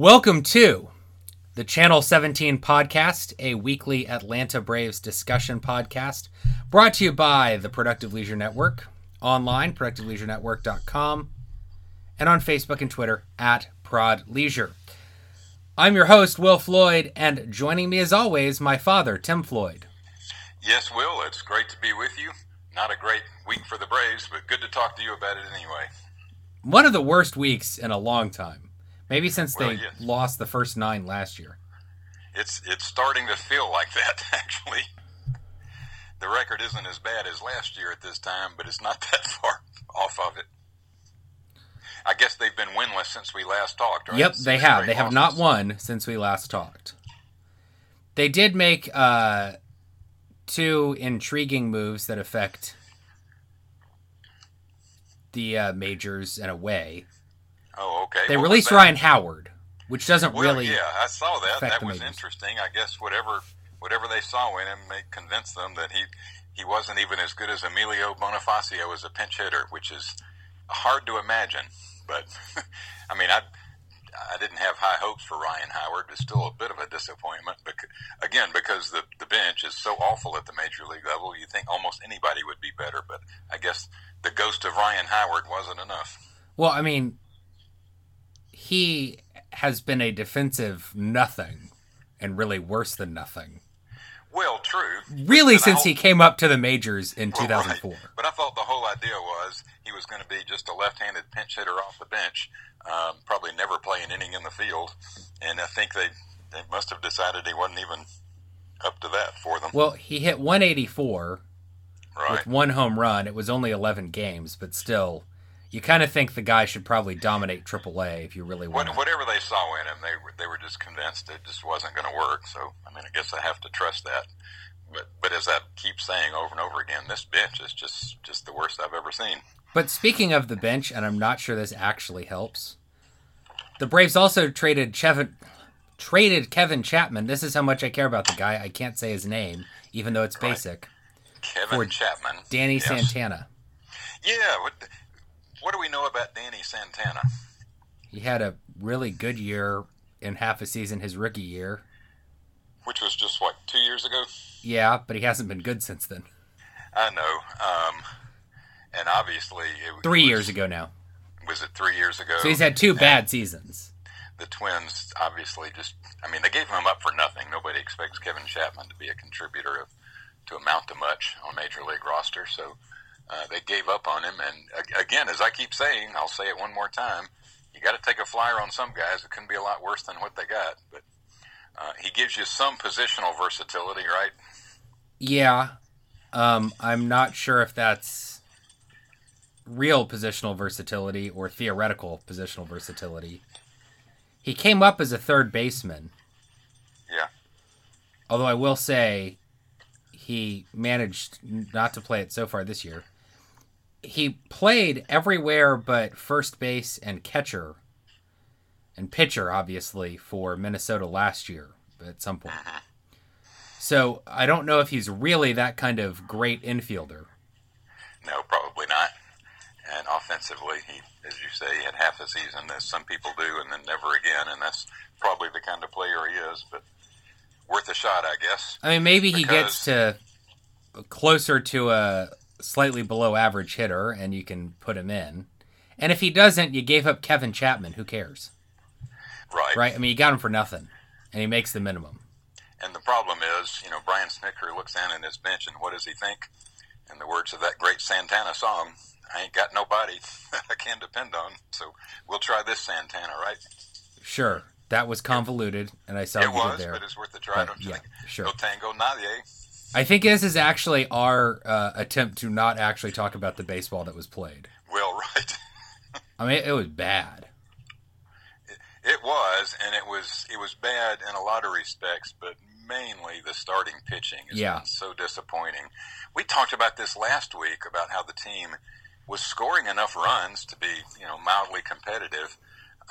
Welcome to the Channel 17 podcast, a weekly Atlanta Braves discussion podcast brought to you by the Productive Leisure Network, online, productiveleisurenetwork.com, and on Facebook and Twitter at Prod Leisure. I'm your host, Will Floyd, and joining me as always, my father, Tim Floyd. Yes, Will, it's great to be with you. Not a great week for the Braves, but good to talk to you about it anyway. One of the worst weeks in a long time. Maybe since Well, they yes. lost the first nine last year. It's it's starting to feel like that actually. The record isn't as bad as last year at this time, but it's not that far off of it. I guess they've been winless since we last talked, right? Yep, they have. They have not won since we last talked. They did make uh, two intriguing moves that affect the uh, majors in a way. Oh, okay. They released? Ryan Howard, which doesn't Well, really. yeah, I saw that. That was interesting. I guess whatever whatever they saw in him may convince them that he he wasn't even as good as Emilio Bonifacio as a pinch hitter, which is hard to imagine. But I mean, I I didn't have high hopes for Ryan Howard. It's still a bit of a disappointment. But again, because the the bench is so awful at the major league level, you think almost anybody would be better. But I guess the ghost of Ryan Howard wasn't enough. Well, I mean, he has been a defensive nothing, and really worse than nothing. Well, true. Really, And since he came up to the majors in Well, 2004. right. But I thought the whole idea was he was going to be just a left-handed pinch hitter off the bench, um, probably never play an inning in the field, and I think they they must have decided he wasn't even up to that for them. Well, he hit 184 right? with one home run. It was only 11 games, but still, you kind of think the guy should probably dominate AAA if you really want. What, whatever they saw in him, they were they were just convinced it just wasn't going to work. So I mean, I guess I have to trust that. But but as I keep saying over and over again, this bench is just just the worst I've ever seen. But speaking of the bench, and I'm not sure this actually helps, the Braves also traded Chevin, traded Kevin Chapman. This is how much I care about the guy. I can't say his name, even though it's Right. basic. Kevin For Chapman, Danny Yes. Santana. Yeah. What, do we know about Danny Santana? He had a really good year in half a season his rookie year. Which was just what two years ago. Yeah, but he hasn't been good since then. I know. Um, and obviously, it Three was, years ago now. Was it three years ago? So he's had two bad seasons. The Twins obviously just. I mean, they gave him up for nothing. Nobody expects Kevin Chapman to be a contributor of, to amount to much on major league roster. So uh, they gave up on him. And again, as I keep saying, I'll say it one more time: you got to take a flyer on some guys. It couldn't be a lot worse than what they got, but. Uh, he gives you some positional versatility, right? Yeah. Um, I'm not sure if that's real positional versatility or theoretical positional versatility. He came up as a third baseman, Yeah. although I will say he managed not to play it so far this year. He played everywhere but first base and catcher and pitcher, obviously, for Minnesota last year at some point. So I don't know if he's really that kind of great infielder. No, probably not. And offensively, he, as you say, he had half a season, as some people do, and then never again. And that's probably the kind of player he is. But worth a shot, I guess. I mean, maybe he gets to closer to a slightly below average hitter and you can put him in. And if he doesn't, you gave up Kevin Chapman. Who cares? Right. Right? I mean, you got him for nothing. And he makes the minimum. And the problem is, you know, Brian Snitker looks down in his bench, and what does he think? In the words of that great Santana song, I ain't got nobody I can depend on. So we'll try this Santana, right? Sure. That was convoluted, and I saw it you was, did there. but it's worth a try, But, don't you yeah, think? sure. No tango, nadie. I think this is actually our uh, attempt to not actually talk about the baseball that was played. Well, right. I mean, it was bad. It was, and it was it was bad in a lot of respects, but mainly the starting pitching has Yeah. been so disappointing. We talked about this last week about how the team was scoring enough runs to be you know mildly competitive.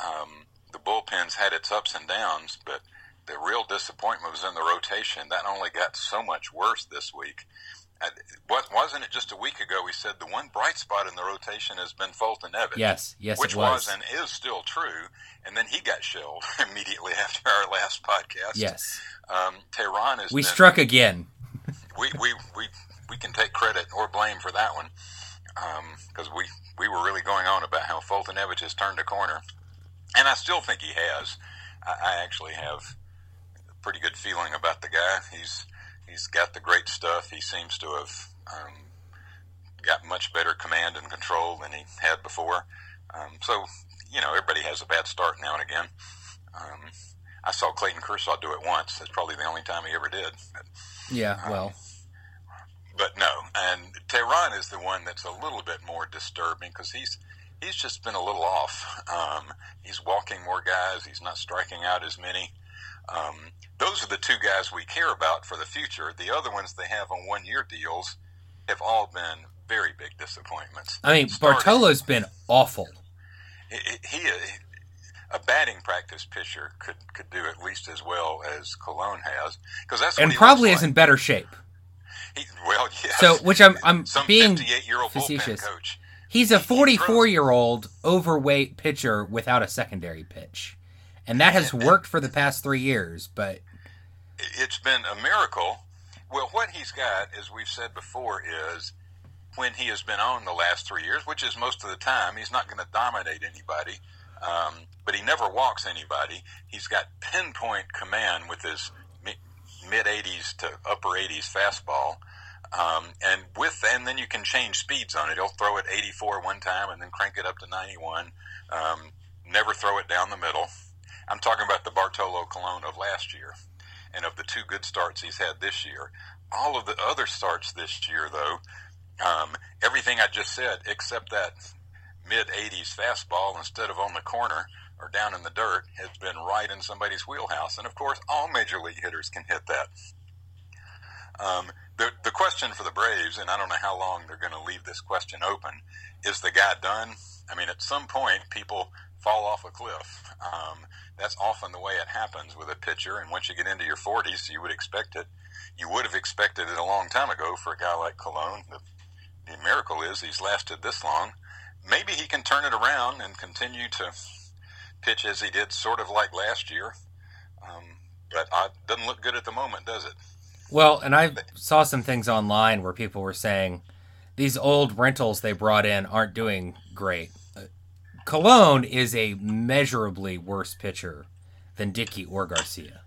Um, the bullpens had its ups and downs, but the real disappointment was in the rotation. That only got so much worse this week. what wasn't it just a week ago? We said the one bright spot in the rotation has been Foltynewicz. Yes, yes, which it was. and is still true. And then he got shelled immediately after our last podcast. Yes, um, Teheran is. We been, struck again. we, we we we can take credit or blame for that one because um, we we were really going on about how Foltynewicz has turned a corner, and I still think he has. I, I actually have pretty good feeling about the guy. He's he's got the great stuff. He seems to have um, got much better command and control than he had before. Um, so you know, everybody has a bad start now and again. Um, I saw Clayton Kershaw do it once. That's probably the only time he ever did. But, yeah, well. Um, but no, and Teheran is the one that's a little bit more disturbing because he's he's just been a little off. Um, he's walking more guys. He's not striking out as many. Um, those are the two guys we care about for the future. The other ones they have on one year deals have all been very big disappointments. I mean, Starting, Bartolo's been awful. He, he, a batting practice pitcher could could do at least as well as Colon has because that's and probably is in better shape. He, well, yes. So, which I'm I'm Some being facetious. Coach. He's a 44 year old overweight pitcher without a secondary pitch, and that has worked for the past three years. But it's been a miracle. Well, what he's got, as we've said before, is when he has been on the last three years, which is most of the time, he's not going to dominate anybody, um, but he never walks anybody. He's got pinpoint command with his mid 80s to upper 80s fastball. Um, and with and then you can change speeds on it. He'll throw it 84 one time and then crank it up to 91. Um, never throw it down the middle. I'm talking about the Bartolo Colon of last year, and of the two good starts he's had this year. All of the other starts this year, though, um, everything I just said except that mid 80s fastball instead of on the corner or down in the dirt has been right in somebody's wheelhouse. And of course, all major league hitters can hit that. Um, the, the question for the Braves, and I don't know how long they're going to leave this question open, is the guy done? I mean, at some point, people fall off a cliff. Um, that's often the way it happens with a pitcher. And once you get into your 40s, you would expect it. You would have expected it a long time ago for a guy like Colon. The, the miracle is he's lasted this long. Maybe he can turn it around and continue to pitch as he did, sort of like last year. Um, but it doesn't look good at the moment, does it? Well, and I saw some things online where people were saying these old rentals they brought in aren't doing great. Colon is a measurably worse pitcher than Dickey or Garcia.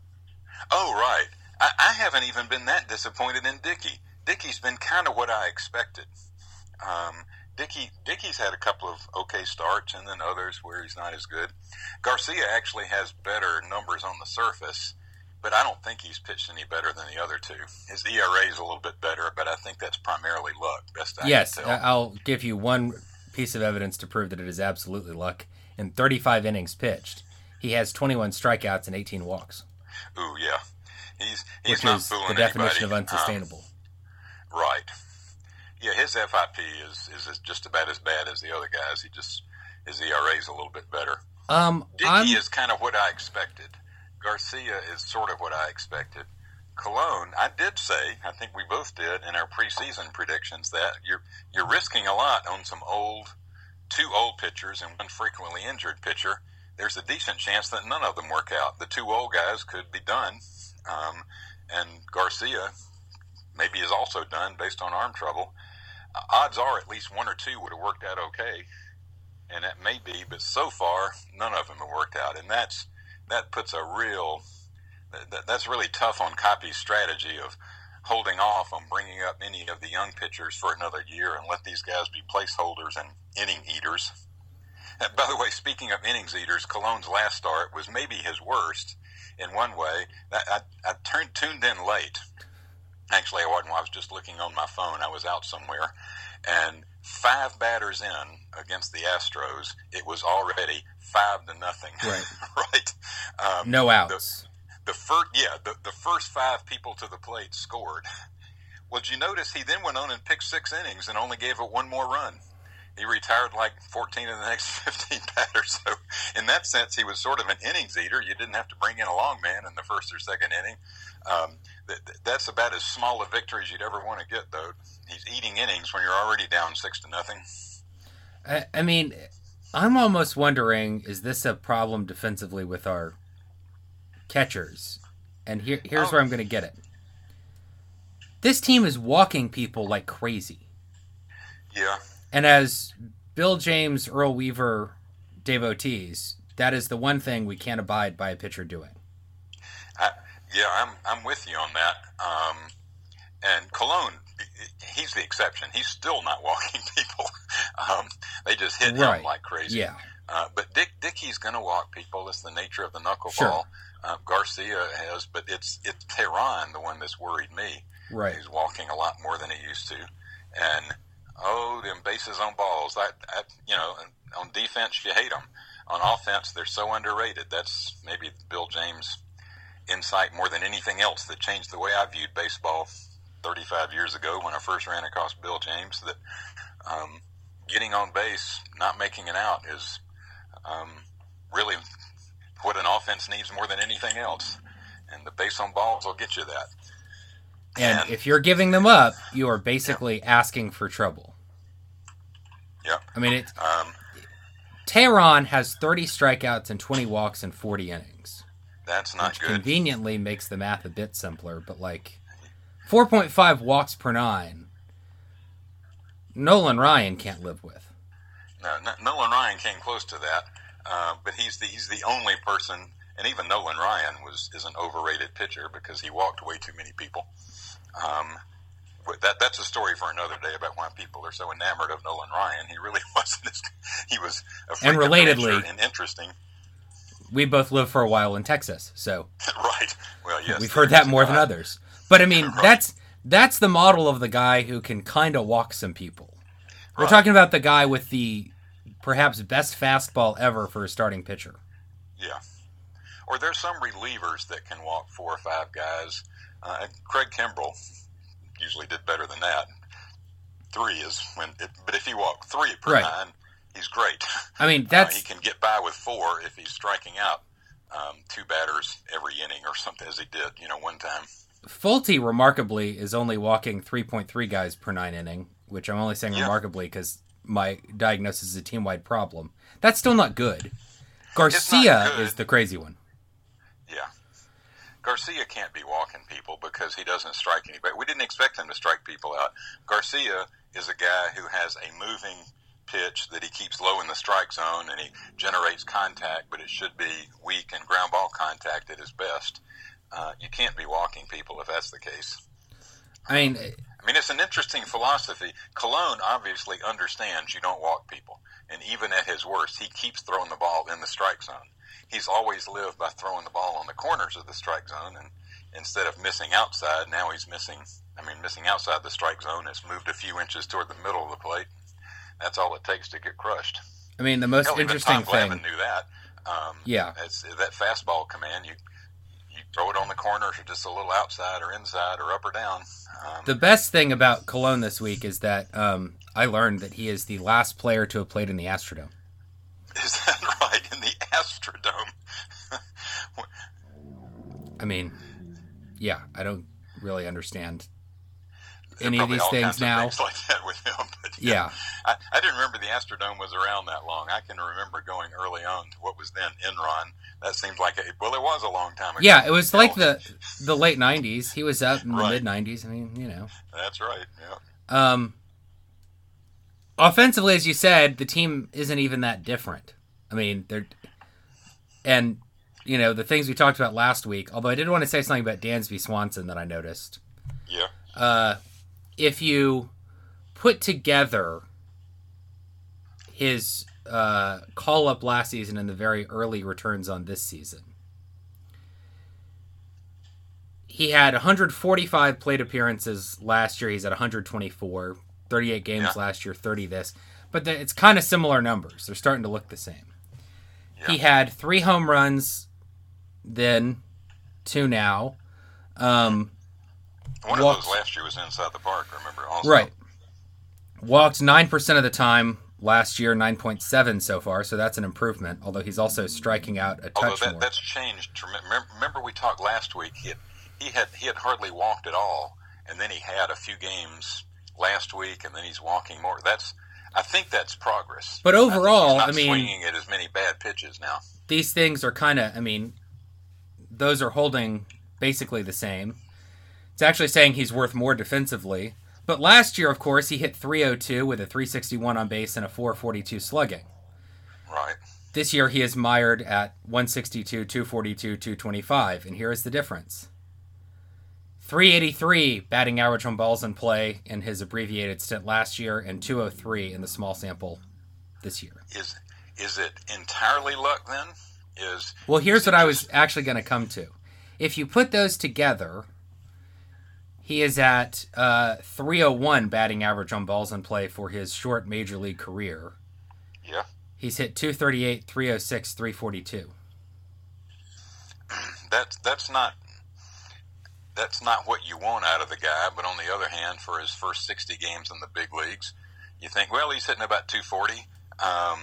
Oh, right. I, I haven't even been that disappointed in Dickey. Dickey's been kind of what I expected. Um, Dickey Dickey's had a couple of okay starts, and then others where he's not as good. Garcia actually has better numbers on the surface, but I don't think he's pitched any better than the other two. His ERA is a little bit better, but I think that's primarily luck. Best I yes, I'll give you one piece of evidence to prove that it is absolutely luck. In 35 innings pitched, he has 21 strikeouts and 18 walks. Ooh, yeah, he's he's which not is fooling the definition anybody. of unsustainable. Um, right. Yeah, his FIP is, is just about as bad as the other guys. He just his ERA is a little bit better. Um, Dickey I'm... is kind of what I expected. Garcia is sort of what I expected. Colon, I did say, I think we both did in our preseason predictions that you're you're risking a lot on some old, two old pitchers and one frequently injured pitcher. There's a decent chance that none of them work out. The two old guys could be done, um, and Garcia maybe is also done based on arm trouble. Odds are at least one or two would have worked out okay, and that may be, but so far none of them have worked out, and that's that puts a real that, that's really tough on Coppy's strategy of holding off on bringing up any of the young pitchers for another year and let these guys be placeholders and inning eaters. And by the way, speaking of innings eaters, Colon's last start was maybe his worst in one way. I, I turned tuned in late Actually, I wasn't. I was just looking on my phone. I was out somewhere, and five batters in against the Astros, it was already five to nothing. Right. right. Um, no outs. The, the first, yeah, the, the first five people to the plate scored. Well, did you notice he then went on and picked six innings and only gave it one more run? He retired like 14 of the next 15 batters. So, in that sense, he was sort of an innings eater. You didn't have to bring in a long man in the first or second inning. Um, th- th- that's about as small a victory as you'd ever want to get, though. He's eating innings when you're already down six to nothing. I, I mean, I'm almost wondering: is this a problem defensively with our catchers? And here, here's Oh. where I'm going to get it. This team is walking people like crazy. Yeah, And as Bill James, Earl Weaver devotees, that is the one thing we can't abide by a pitcher doing. I, yeah, I'm I'm with you on that. Um, and Colon, he's the exception. He's still not walking people. um, they just hit Right. him like crazy. Yeah. Uh, but Dick Dickey's going to walk people. It's the nature of the knuckleball. Sure. Uh, Garcia has, but it's it's Teheran the one that's worried me. Right. He's walking a lot more than he used to, and oh, them bases on balls. That, that you know, on defense you hate them. On offense, they're so underrated. That's maybe Bill James' insight more than anything else that changed the way I viewed baseball 35 years ago when I first ran across Bill James. That um, getting on base, not making it out, is um, really what an offense needs more than anything else. And the base on balls will get you that. And And- if you're giving them up, you are basically asking for trouble. Yeah. I mean, it. Um, Teheran has 30 strikeouts and 20 walks in 40 innings, that's not good. conveniently makes the math a bit simpler. But like, 4.5 walks per nine, Nolan Ryan can't live with. No, no, Nolan Ryan came close to that, uh, but he's the he's the only person, and even Nolan Ryan was is an overrated pitcher because he walked way too many people. Um, but that that's a story for another day about why people are so enamored of Nolan Ryan. He really wasn't. As, he was a And relatedly- and interesting. We both lived for a while in Texas, so right. Well, yes, we've heard that more than others. But I mean, Right. that's that's the model of the guy who can kind of walk some people. We're Right. talking about the guy with the perhaps best fastball ever for a starting pitcher. Yeah. Or there's some relievers that can walk four or five guys. Uh, Craig Kimbrel usually did better than that. Three is when, it, but if he walked three per Right. nine, he's great. I mean, Uh, he can get by with four if he's striking out um, two batters every inning or something, as he did, you know, one time. Folty remarkably is only walking 3.3 guys per nine inning, which I'm only saying Yeah. remarkably because my diagnosis is a team wide problem. That's still not good. Garcia good. is the crazy one. Yeah. Garcia can't be walking people because he doesn't strike anybody. We didn't expect him to strike people out. Garcia is a guy who has a moving pitch that he keeps low in the strike zone and he generates contact, but it should be weak and ground ball contact at his best. Uh, you can't be walking people if that's the case. I mean, I mean, it's an interesting philosophy. Colon obviously understands you don't walk people, and even at his worst, he keeps throwing the ball in the strike zone. He's always lived by throwing the ball on the corners of the strike zone, and instead of missing outside, now he's missing. I mean, missing outside the strike zone. It's moved a few inches toward the middle of the plate. That's all it takes to get crushed. I mean, the most Hell, even interesting Tom thing. knew that. Um, Yeah. it's that fastball command. You throw it on the corners, or just a little outside, or inside, or up or down. Um, The best thing about Colon this week is that um, I learned that he is the last player to have played in the Astrodome. Is that right? In the Astrodome. I mean, yeah, I don't really understand any of these things now. things like that with him. But Yeah. I, I didn't remember the Astrodome was around that long. I can remember going early on to what was then Enron. That seems like a well, it was a long time ago. Yeah, it was like the the late '90s. He was up in the mid '90s. I mean, you know. That's right. Yeah. Um, offensively, as you said, the team isn't even that different. I mean, they're and you know the things we talked about last week. Although I did want to say something about Dansby Swanson that I noticed. Yeah. Uh, if you put together his uh, call up last season and the very early returns on this season, he had 145 plate appearances last year. He's at 124, 38 games Yeah. last year, 30 this. But the, it's kind of similar numbers. They're starting to look the same. He had three home runs then, two now. Um, One Walked- of those last year was inside the park. Remember? Also. Right. Walked 9% of the time last year, 9.7 so far, so that's an improvement, although he's also striking out a Although touch that, more. that's changed. Remember, remember we talked last week. He had, he had he had hardly walked at all, and then he had a few games last week, and then he's walking more. That's I think that's progress. But overall, I, I mean, swinging at as many bad pitches now. These things are kind of, I mean, those are holding basically the same. It's actually saying he's worth more defensively. But last year, of course, he hit 302 with a 361 on base and a 442 slugging. Right. This year, he is mired at 162, 242, 225. And here is the difference 383 batting average on balls in play in his abbreviated stint last year, and 203 in the small sample this year. Is is it entirely luck then? Is well, here's what I was actually going to come to. If you put those together, he is at uh, 301 batting average on balls in play for his short major league career. Yeah, He's hit 238, 306, 342. that's that's not that's not what you want out of the guy. But on the other hand, for his first sixty games in the big leagues, you think, well, he's hitting about two forty, um,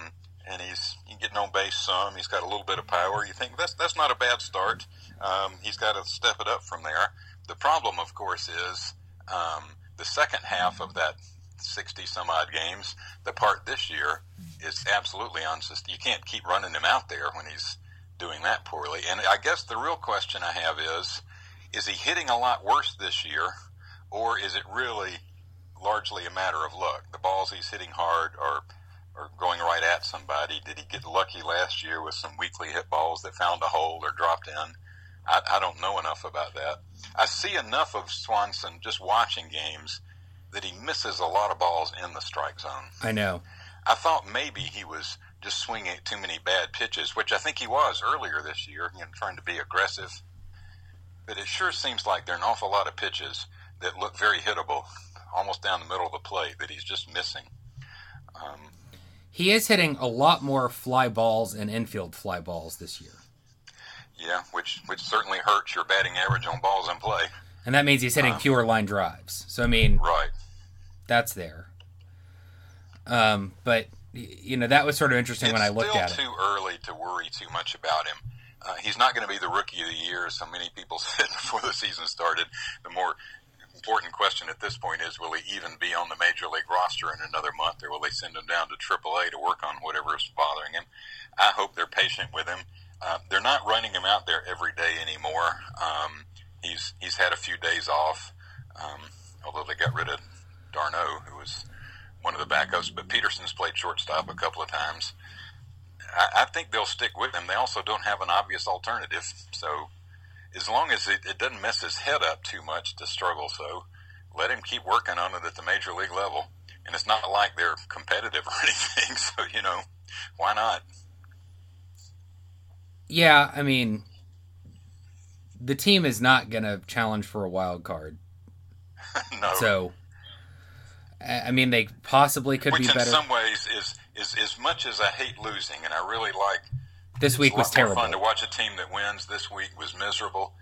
and he's he's getting on base some. He's got a little bit of power. You think that's that's not a bad start. Um, he's got to step it up from there. The problem, of course, is um, the second half of that sixty some odd games. The part this year is absolutely unsustainable. You can't keep running him out there when he's doing that poorly. And I guess the real question I have is is he hitting a lot worse this year, or is it really largely a matter of luck? The balls he's hitting hard are, are going right at somebody. Did he get lucky last year with some weakly hit balls that found a hole or dropped in? I, I don't know enough about that. I see enough of Swanson just watching games that he misses a lot of balls in the strike zone. I know. I thought maybe he was just swinging at too many bad pitches, which I think he was earlier this year, you know, trying to be aggressive. But it sure seems like there are an awful lot of pitches that look very hittable, almost down the middle of the plate, that he's just missing. Um, He is hitting a lot more fly balls and infield fly balls this year. Yeah, which which certainly hurts your batting average on balls in play. And that means he's hitting fewer line drives. So, I mean, Right. that's there. Um, but, you know, that was sort of interesting It's when I looked at it. too early to worry too much about him. Uh, he's not going to be the rookie of the year, as so many people said before the season started. The more important question at this point is, will he even be on the major league roster in another month, or will they send him down to AAA to work on whatever is bothering him? I hope they're patient with him. Uh, they're not running him out there every day anymore. Um, he's he's had a few days off, um, although they got rid of d'Arnaud, who was one of the backups. But Peterson's played shortstop a couple of times. I, I think they'll stick with him. They also don't have an obvious alternative. So as long as it, it doesn't mess his head up too much to struggle so, let him keep working on it at the major league level. And it's not like they're competitive or anything. So, you know, why not? Yeah, I mean, the team is not going to challenge for a wild card. no. So, I mean, they possibly could Which be better. in some ways is, is as much as I hate losing, and I really like This week was a lot more terrible. fun to watch a team that wins. This week was miserable.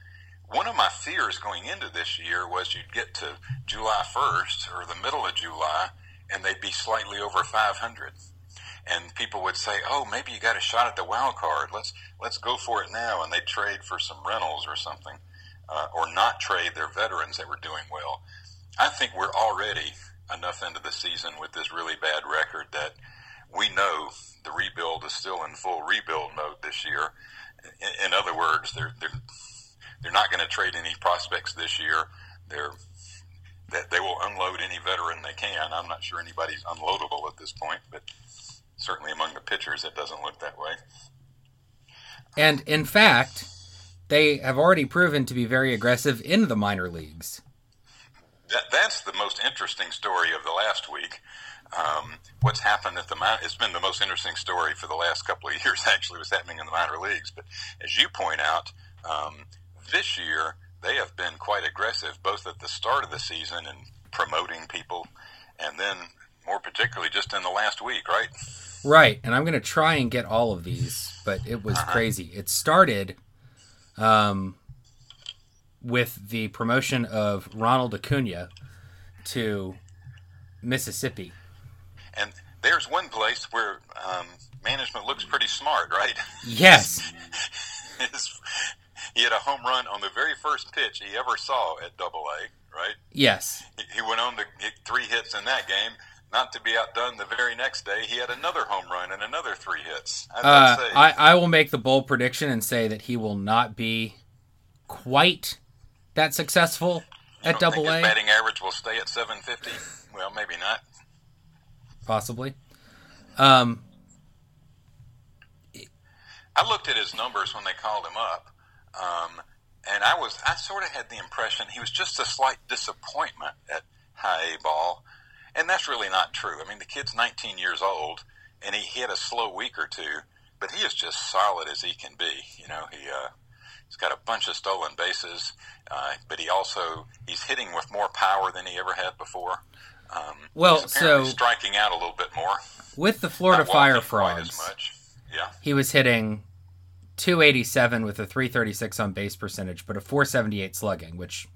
One of my fears going into this year was you'd get to July 1st or the middle of July and they'd be slightly over 500. And people would say, "Oh, maybe you got a shot at the wild card. Let's let's go for it now." And they trade for some rentals or something, uh, or not trade their veterans that were doing well. I think we're already enough into the season with this really bad record that we know the rebuild is still in full rebuild mode this year. In, in other words, they're they're they're not going to trade any prospects this year. They're that they will unload any veteran they can. I'm not sure anybody's unloadable at this point, but certainly among the pitchers, it doesn't look that way. And in fact, they have already proven to be very aggressive in the minor leagues. That, that's the most interesting story of the last week. Um, what's happened at the minor? It's been the most interesting story for the last couple of years. Actually, was happening in the minor leagues. But as you point out, um, this year they have been quite aggressive, both at the start of the season and promoting people, and then more particularly just in the last week, right? Right, and I'm going to try and get all of these, but it was crazy. It started um, with the promotion of Ronald Acuna to Mississippi. And there's one place where um, management looks pretty smart, right? Yes, he had a home run on the very first pitch he ever saw at Double A, right? Yes. He, he went on to get three hits in that game. Not to be outdone, the very next day he had another home run and another three hits. Uh, I, I will make the bold prediction and say that he will not be quite that successful you at Double A. batting average will stay at 750. Well, maybe not. Possibly. Um, I looked at his numbers when they called him up, um, and I was I sort of had the impression he was just a slight disappointment at high A ball, and that's really not true. I mean, the kid's 19 years old, and he, had a slow week or two, but he is just solid as he can be. You know, he uh, he's got a bunch of stolen bases, uh, but he also he's hitting with more power than he ever had before. Um, Well, he's so- striking out a little bit more. with the Florida Not Fire walking quite as Frogs, much. Yeah. he was hitting 287 with a 336 on base percentage, but a 478 slugging, which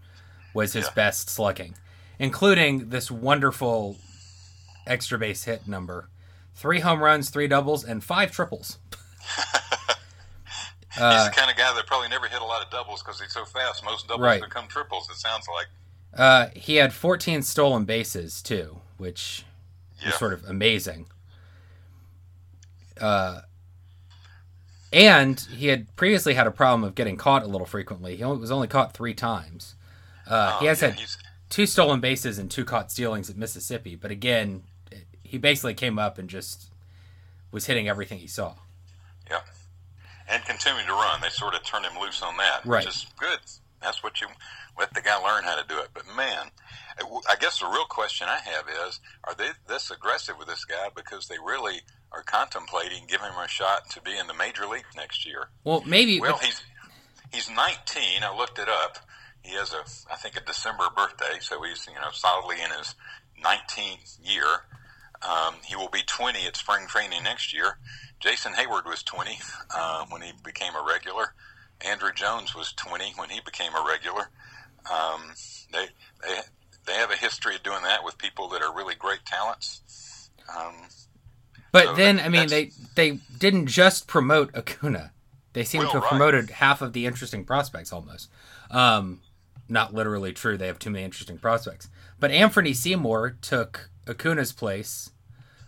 was his Yeah. best slugging, including this wonderful extra base hit number. Three home runs, three doubles, and five triples. He's Uh, the kind of guy that probably never hit a lot of doubles because he's so fast. Most doubles Right. become triples. It sounds like. uh, he had 14 stolen bases, too, which Yeah. was sort of amazing. Uh, and he had previously had a problem of getting caught a little frequently. He only, was only caught three times. Uh, Oh, he has yeah, had he's- two stolen bases and two caught stealings at Mississippi, but again, he basically came up and just was hitting everything he saw. yeah, and continuing to run. They sort of turned him loose on that, Right. which is good. That's what you let the guy learn how to do it. But man, I guess the real question I have is: Are they this aggressive with this guy because they really are contemplating giving him a shot to be in the major league next year? Well, maybe Well, he's he's 19. I looked it up. He has a I think a December birthday, so he's you know solidly in his 19th year. Um, he will be 20 at spring training next year. Jason Heyward was 20 uh, when he became a regular. Andruw Jones was 20 when he became a regular. Um, they they they have a history of doing that with people that are really great talents. Um, But So then, that- I mean, they they didn't just promote Acuna. They seem Well, to have right. promoted half of the interesting prospects almost. Um, not literally true. They have too many interesting prospects. But Anfernee Seymour took Acuna's place.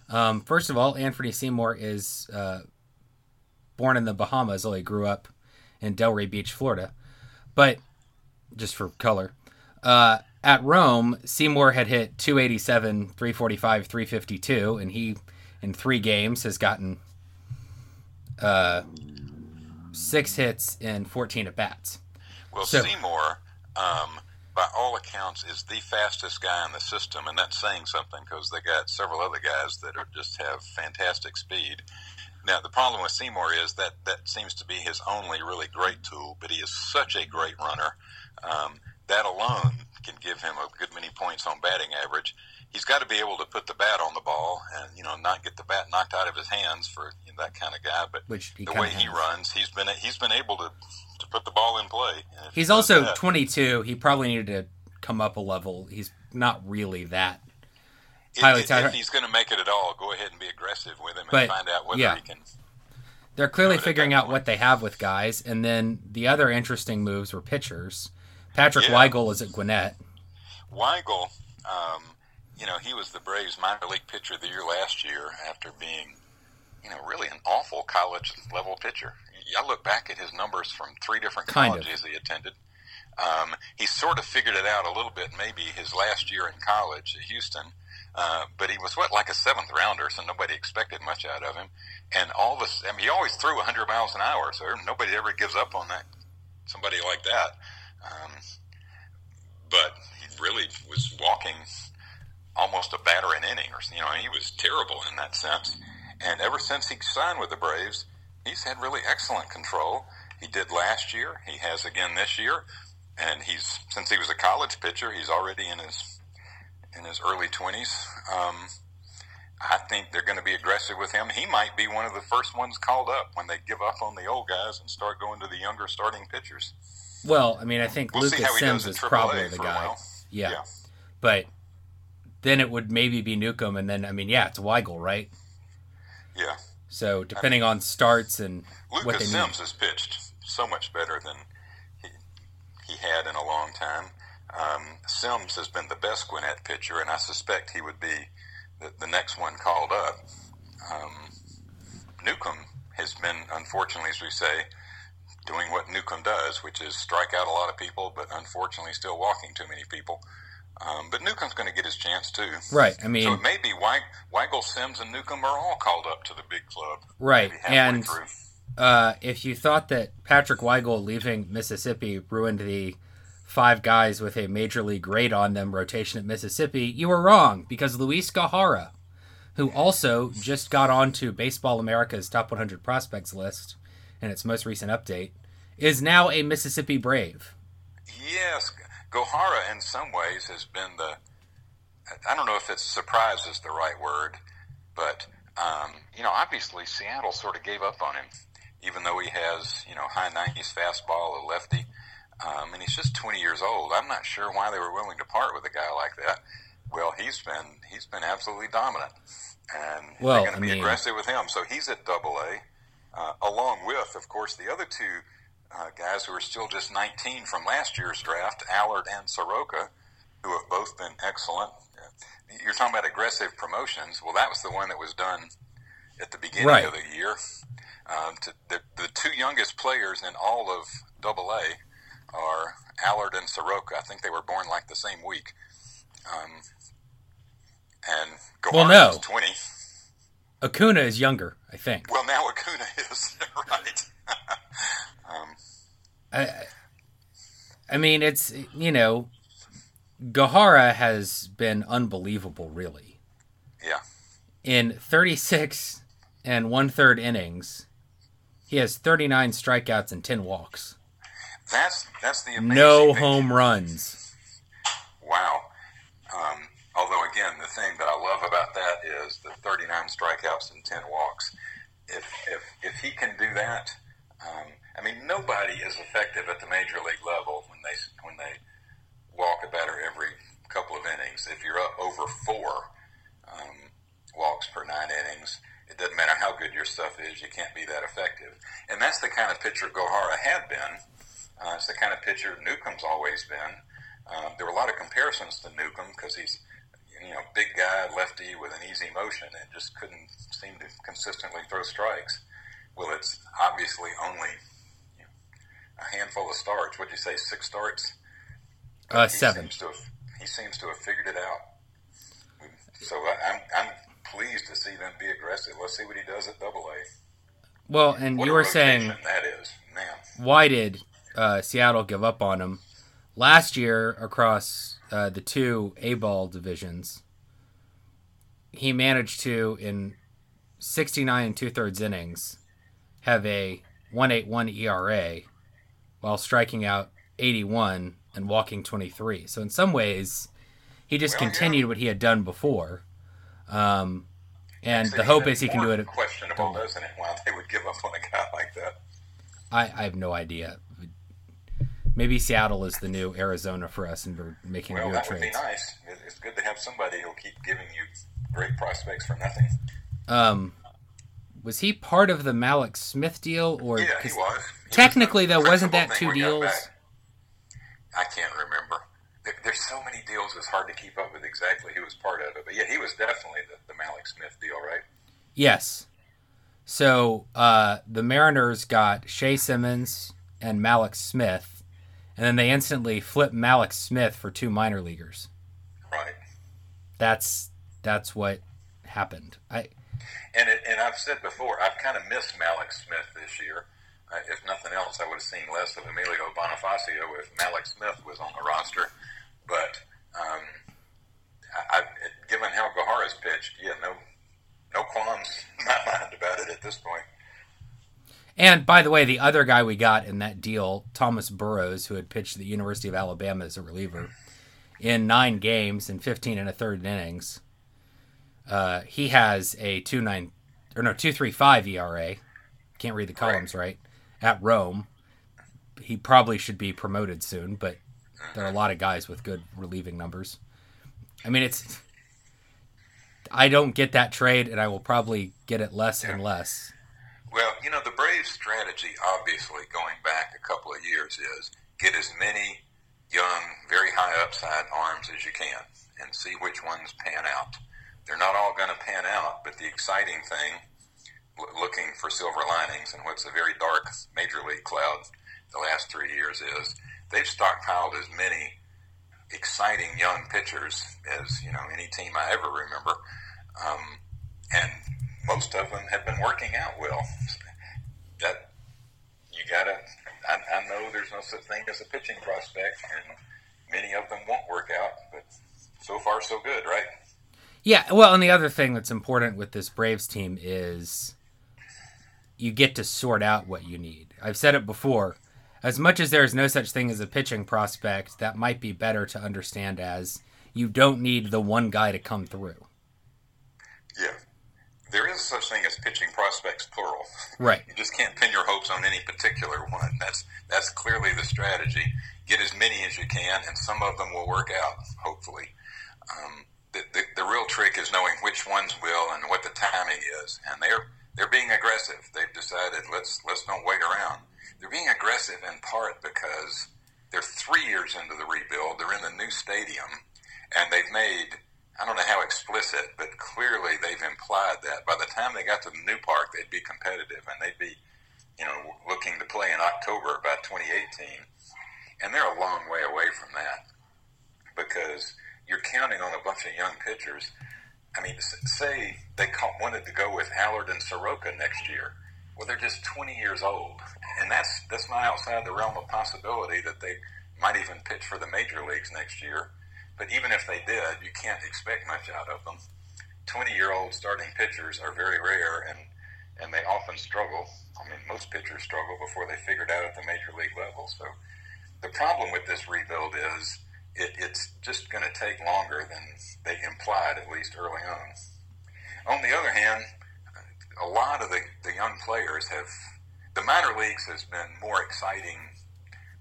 Um, first of all, Anfernee Seymour is uh, born in the Bahamas, although he grew up in Delray Beach, Florida. But just for color, uh, at Rome, Seymour had hit 287, 345, 352, and he in three games has gotten uh, six hits and 14 at bats. Well, So- Seymour, um, by all accounts, is the fastest guy in the system, and that's saying something because they got several other guys that are just have fantastic speed. Now, the problem with Seymour is that that seems to be his only really great tool, but he is such a great runner. Um, that alone can give him a good many points on batting average. He's got to be able to put the bat on the ball and you know not get the bat knocked out of his hands for you know, that kind of guy. But Which the way he runs, he's been he's been able to to put the ball in play. And He's also that- 22. He probably needed to come up a level. He's not really that. if, highly if- talented. if he's going to make it at all, go ahead and be aggressive with him and But, find out whether yeah. he can. They're clearly figuring out what they have with guys. And then the other interesting moves were pitchers. Patrick Yeah. Weigel is at Gwinnett. Weigel, um, you know, he was the Braves minor league pitcher of the year last year after being, you know, really an awful college level pitcher. I look back at his numbers from three different Kind of. colleges he attended. Um, he sort of figured it out a little bit, maybe his last year in college at Houston. Uh, but he was what like a seventh rounder, so nobody expected much out of him. And all this, I mean, he always threw 100 miles an hour, so nobody ever gives up on that. Somebody like that. Um, but he really was walking almost a batter an inning, or you know, he was terrible in that sense. And ever since he signed with the Braves, he's had really excellent control. He did last year. He has again this year, and he's since he was a college pitcher, he's already in his in his early twenties. Um, I think they're going to be aggressive with him. He might be one of the first ones called up when they give up on the old guys and start going to the younger starting pitchers. Well, I mean, I think We'll Lucas Sims is probably the guy. Yeah. Yeah. But then it would maybe be Newcomb, and then, I mean, yeah, it's Weigel, right? Yeah. So depending I mean, on starts and Lucas what they Sims need. has pitched so much better than he, he had in a long time. Um, Sims has been the best Gwinnett pitcher, and I suspect he would be the, the next one called up. Um, Newcomb has been, unfortunately, as we say, doing what Newcomb does, which is strike out a lot of people, but unfortunately still walking too many people. Um, but Newcomb's going to get his chance too. Right. I mean, so it may be Weigel, Sims, and Newcomb are all called up to the big club. Right. And uh, if you thought that Patrick Weigel leaving Mississippi ruined the five guys with a major league grade on them rotation at Mississippi, you were wrong because Luiz Gohara, who also just got onto Baseball America's top 100 prospects list in its most recent update, is now a Mississippi Brave. Yes, Gohara in some ways has been the I don't know if it's surprise is the right word, but um, you know, obviously Seattle sort of gave up on him, even though he has you know high 90s fastball, a lefty, um, and he's just 20 years old. I'm not sure why they were willing to part with a guy like that. Well, he's been he's been absolutely dominant, and well, they're going to be mean, aggressive with him. So he's at Double A uh, along with, of course, the other two uh, guys who are still just 19 from last year's draft, Allard and Soroka, who have both been excellent. You're talking about aggressive promotions. Well, that was the one that was done at the beginning right. of the year. Um, to, the, the two youngest players in all of Double A are Allard and Soroka. I think they were born like the same week. Um, and Gohara well, no. is 20. Acuna is younger, I think. Well, now Acuna is right. um, I, I mean, it's you know, Gohara has been unbelievable, really. Yeah. In 36 and one third innings, he has 39 strikeouts and 10 walks. That's that's the amazing no thing. home runs. Wow. Um, Although, again, the thing that I love about that is the 39 strikeouts and 10 walks. If, if, if he can do that, um, I mean, nobody is effective at the major league level when they, when they walk a batter every couple of innings. If you're up over four um, walks per nine innings, it doesn't matter how good your stuff is, you can't be that effective. And that's the kind of pitcher Gohara had been. Uh, it's the kind of pitcher Newcomb's always been. Um, there were a lot of comparisons to Newcomb because he's you know, big guy, lefty with an easy motion, and just couldn't seem to consistently throw strikes. Well, it's obviously only a handful of starts. What'd you say? Six starts? Uh, seven. Seems have, he seems to have figured it out. So I, I'm I'm pleased to see them be aggressive. Let's see what he does at Double A. Well, and what you were saying that is, man. Why did uh, Seattle give up on him last year across uh, the two A ball divisions, he managed to, in 69 and two thirds innings, have a 181 ERA while striking out 81 and walking 23. So, in some ways, he just well, continued yeah. what he had done before. Um, and the hope is he can do it. Questionable, doesn't it? Why they would give up on a guy like that? I, I have no idea maybe Seattle is the new Arizona for us, and we're making well, real that trades. would be nice. It's good to have somebody who'll keep giving you great prospects for nothing. Um, was he part of the Mallex Smith deal, or yeah, he was. He technically, was though, wasn't that two deals? I can't remember. There, there's so many deals; it's hard to keep up with exactly who was part of it. But yeah, he was definitely the, the Mallex Smith deal, right? Yes. So uh, the Mariners got Shae Simmons and Mallex Smith and then they instantly flip Mallex Smith for two minor leaguers. Right. That's that's what happened. I and it, and I've said before, I've kind of missed Mallex Smith this year. Uh, if nothing else, I would have seen less of Emilio Bonifacio if Mallex Smith was on the roster. But um, I, I, given how Gahar Gohara's pitched, yeah, no no qualms in my mind about it at this point. And by the way, the other guy we got in that deal, Thomas Burrows, who had pitched at the University of Alabama as a reliever in nine games and 15 and a third innings, uh, he has a two nine or no two three five ERA. Can't read the columns right. right at Rome. He probably should be promoted soon, but there are a lot of guys with good relieving numbers. I mean, it's. I don't get that trade, and I will probably get it less and less well, you know, the Braves' strategy, obviously, going back a couple of years, is get as many young, very high upside arms as you can and see which ones pan out. They're not all going to pan out, but the exciting thing, looking for silver linings and what's a very dark major league cloud the last three years is they've stockpiled as many exciting young pitchers as you know any team I ever remember, um, and most of them have been working out well. That you gotta. I, I know there's no such thing as a pitching prospect, and many of them won't work out, but so far so good, right? Yeah, well, and the other thing that's important with this Braves team is you get to sort out what you need. I've said it before as much as there is no such thing as a pitching prospect, that might be better to understand as you don't need the one guy to come through. Yeah. There is such thing as pitching prospects plural. Right. You just can't pin your hopes on any particular one. That's that's clearly the strategy. Get as many as you can, and some of them will work out. Hopefully, um, the, the, real trick is knowing which ones will and what the timing is. And they're they're being aggressive. They've decided let's let's don't wait around they're being aggressive in part because they're three years into the rebuild. They're in the new stadium, and they've made I don't know how explicit, but clearly they've implied that by the time they got to the new park, they'd be competitive and they'd be, you know, looking to play in October about 2018. And they're a long way away from that because you're counting on a bunch of young pitchers. I mean, say they wanted to go with Allard and Soroka next year. Well, they're just 20 years old, and that's that's not outside the realm of possibility that they might even pitch for the major leagues next year. But even if they did, you can't expect much out of them. 20-year-old starting pitchers are very rare, and and they often struggle. I mean, most pitchers struggle before they figure it out at the major league level. So the problem with this rebuild is it, it's just going to take longer than they implied, at least early on. On the other hand, a lot of the, the young players have the minor leagues has been more exciting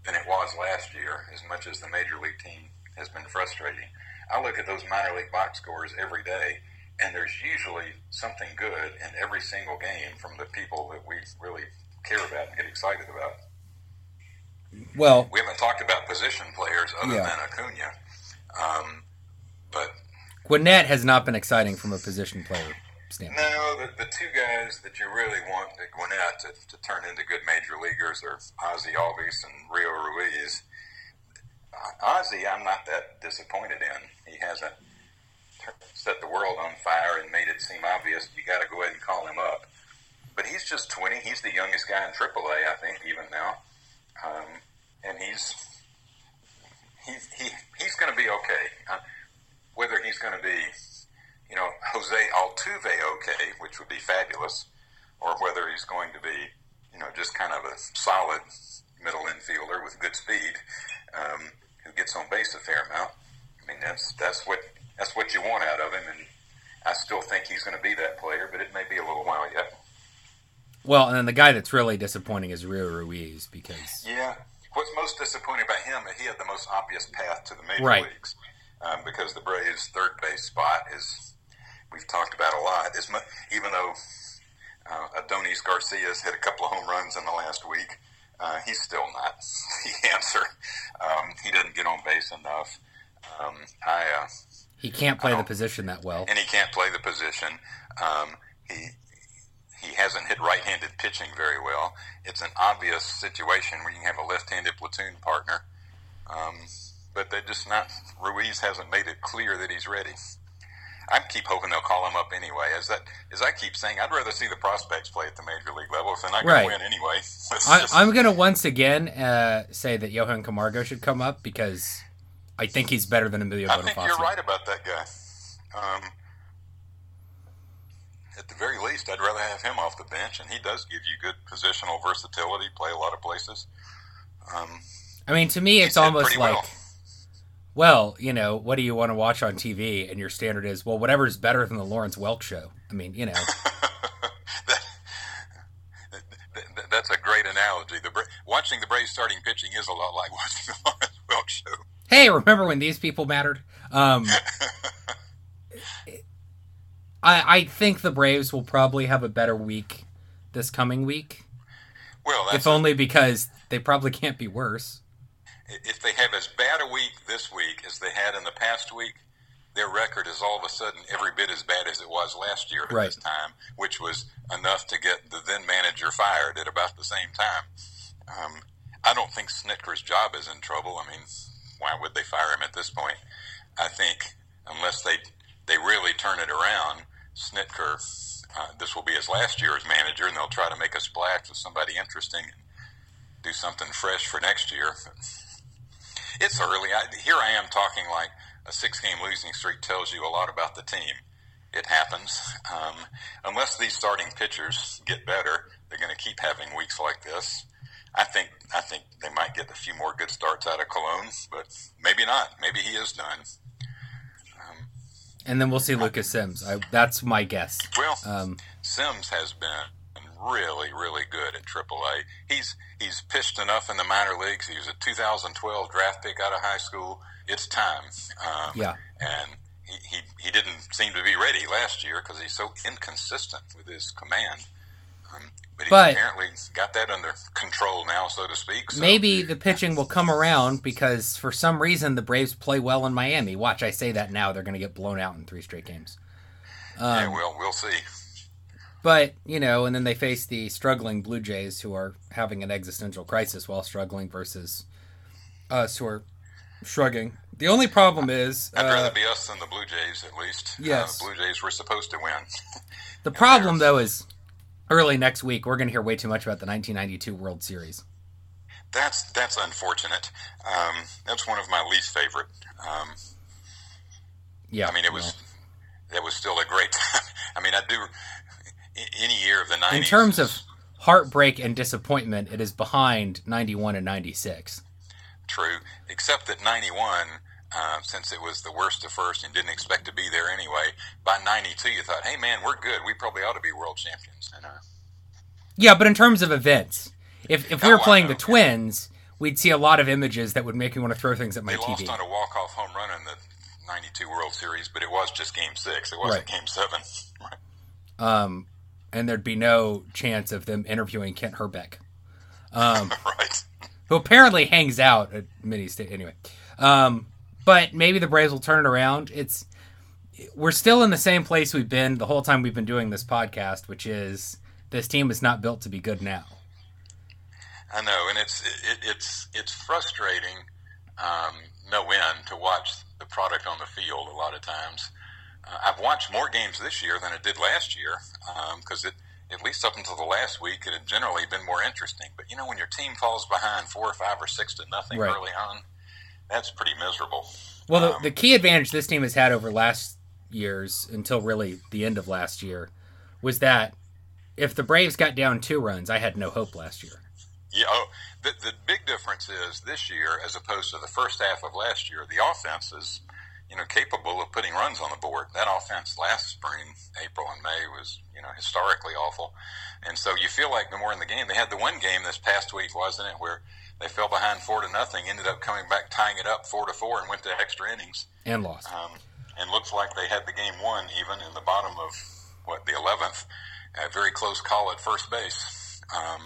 than it was last year, as much as the major league team has been frustrating. I look at those minor league box scores every day, and there's usually something good in every single game from the people that we really care about and get excited about. Well, we haven't talked about position players other yeah. than Acuna, um, but Gwinnett has not been exciting from a position player standpoint? No, the, the two guys that you really want at Gwinnett to, to turn into good major leaguers are Ozzie Albies and Rio Ruiz. Uh, Ozzie, I'm not that disappointed in. He hasn't set the world on fire and made it seem obvious. You got to go ahead and call him up. But he's just 20. He's the youngest guy in AAA, I think, even now. Um, and he's he's he, he's going to be okay. Uh, whether he's going to be you know, Jose Altuve okay, which would be fabulous, or whether he's going to be, you know, just kind of a solid middle infielder with good speed um, who gets on base a fair amount. I mean, that's that's what that's what you want out of him, and I still think he's going to be that player, but it may be a little while yet. Well, and then the guy that's really disappointing is Rio Ruiz because yeah, what's most disappointing about him is he had the most obvious path to the major right. leagues um, because the Braves' third base spot is we've talked about a lot. Is even though uh, Adonis Garcia's hit a couple of home runs in the last week, uh, he's still not the answer. Um, he doesn't get on base enough. Um, I, uh, he can't play the position that well, and he can't play the position. Um, he he hasn't hit right-handed pitching very well. It's an obvious situation where you have a left-handed platoon partner, um, but they just not. Ruiz hasn't made it clear that he's ready. I keep hoping they'll call him up anyway. As that as I keep saying, I'd rather see the prospects play at the major league level if they're not going right. to win anyway. I, am going to once again uh, say that Johan Camargo should come up because I think he's better than Emilio Bonifacio. I think you're right about that guy. Um, at the very least, I'd rather have him off the bench, and he does give you good positional versatility. Play a lot of places. Um, I mean, to me, it's almost like. Well well, you know, what do you want to watch on TV? And your standard is, well, whatever's better than the Lawrence Welk show. I mean, you know. that, that, that's a great analogy. The watching the Braves starting pitching is a lot like watching the Lawrence Welk show. Hey, remember when these people mattered? Um, I I think the Braves will probably have a better week this coming week. Well, if only because they probably can't be worse. if they have as bad a week this week as they had in the past week, their record is all of a sudden every bit as bad as it was last year at Right. this time, which was enough to get the then manager fired at about the same time. Um, I don't think Snitker's job is in trouble. I mean, why would they fire him at this point? I think unless they they really turn it around, Snitker, uh, this will be his last year as manager, and they'll try to make a splash with somebody interesting and do something fresh for next year. It's early. I, here I am talking like a six game losing streak tells you a lot about the team. It happens. Um, unless these starting pitchers get better, they're going to keep having weeks like this. I think I think they might get a few more good starts out of Colon, but maybe not. Maybe he is done. And then we'll see Lucas Sims. I, that's my guess. Well, Um, Sims has been really, really good at AAA. He's he's pitched enough in the minor leagues. He was a 2012 draft pick out of high school. It's time. Um, Yeah. and he, he, he didn't seem to be ready last year because he's so inconsistent with his command. But he But- apparently got that under control now, so to speak. So, Maybe the pitching will come around because for some reason the Braves play well in Miami. Watch, I say that now. They're going to get blown out in three straight games. yeah, Um, well, we'll see. But, you know, and then they face the struggling Blue Jays who are having an existential crisis while struggling versus us who are shrugging. The only problem is I'd uh, rather be us than the Blue Jays, at least. Yes. Uh, the Blue Jays were supposed to win. the problem though is early next week we're going to hear way too much about the 1992 World Series. That's that's unfortunate. Um, that's one of my least favorite. Um, Yeah. I mean, it was that was still a great time. I mean, I do any year of the nineties. in terms of heartbreak and disappointment, it is behind 91 and 96. true, except that ninety one. Uh, since it was the worst of first and didn't expect to be there anyway, by '92 you thought, "Hey man, we're good. We probably ought to be world champions." And, uh, Yeah, but in terms of events, if if we Oh, were playing the. Twins, we'd see a lot of images that would make me want to throw things at my they lost TV. on a walk off home run in the '92 World Series, but it was just Game Six. It wasn't Right. Game Seven. Right. Um, and there'd be no chance of them interviewing Kent Hrbek, um, right. who apparently hangs out at mini state anyway. Um, but maybe the Braves will turn it around. It's we're still in the same place we've been the whole time we've been doing this podcast, which is this team is not built to be good now. I know, and it's it, it's it's frustrating, um, no end, to watch the product on the field. A lot of times, uh, I've watched more games this year than I did last year because it at least up until the last week it had generally been more interesting. But you know, when your team falls behind four or five or six to nothing Right. early on, that's pretty miserable. Well, the, Um, the key advantage this team has had over last year's until really the end of last year was that if the Braves got down two runs, I had no hope last year. Yeah, oh, the, the big difference is this year, as opposed to the first half of last year, the offense is, you know, capable of putting runs on the board. That offense last spring, April and May, was, you know, historically awful. And so you feel like the more in the game, they had the one game this past week, wasn't it, where they fell behind four to nothing, ended up coming back, tying it up four to four, and went to extra innings. And lost. Um, and looks like they had the game won even in the bottom of what the 11th, a very close call at first base. Um,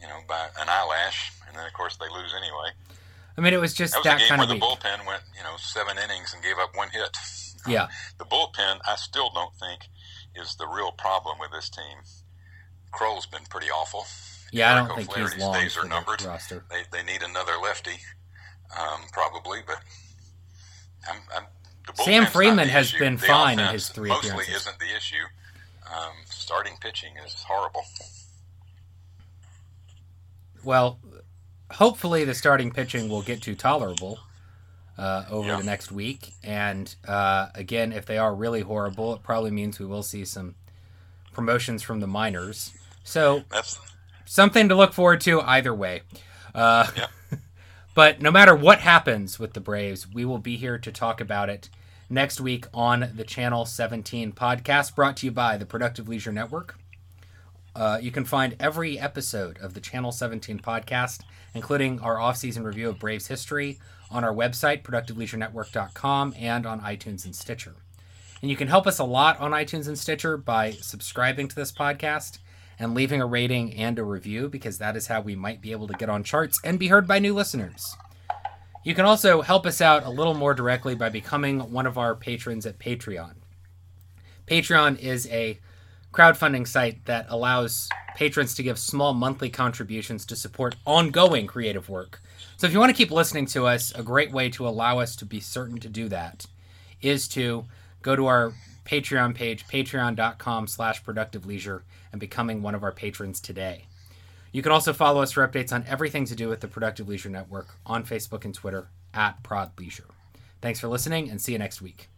you know, by an eyelash, and then of course they lose anyway. I mean, it was just That was that, a game kind where of the week. bullpen went, you know, seven innings and gave up one hit. Yeah. The bullpen, I still don't think, is the real problem with this team. Krol's been pretty awful. Yeah, I don't think he's O'Flaherty's long days are the numbered. roster. They, they need another lefty, um, probably, but I'm, I'm, the Sam Freeman the has issue. been The fine in his three mostly appearances. isn't the issue. Um, starting pitching is horrible. Well, hopefully the starting pitching will get to tolerable uh, over Yeah. the next week. And uh, again, if they are really horrible, it probably means we will see some promotions from the minors. So That's something to look forward to either way. Uh, Yeah. but no matter what happens with the Braves, we will be here to talk about it next week on the Channel 17 podcast brought to you by the Productive Leisure Network. Uh, you can find every episode of the Channel 17 podcast, including our off-season review of Braves history, on our website, productiveleisurenetwork.com, and on iTunes and Stitcher. And you can help us a lot on iTunes and Stitcher by subscribing to this podcast and leaving a rating and a review because that is how we might be able to get on charts and be heard by new listeners. You can also help us out a little more directly by becoming one of our patrons at Patreon. Patreon is a crowdfunding site that allows patrons to give small monthly contributions to support ongoing creative work. So if you want to keep listening to us, a great way to allow us to be certain to do that is to go to our Patreon page, patreon.com slash productive leisure, and becoming one of our patrons today. You can also follow us for updates on everything to do with the Productive Leisure Network on Facebook and Twitter at Prod Leisure. Thanks for listening and see you next week.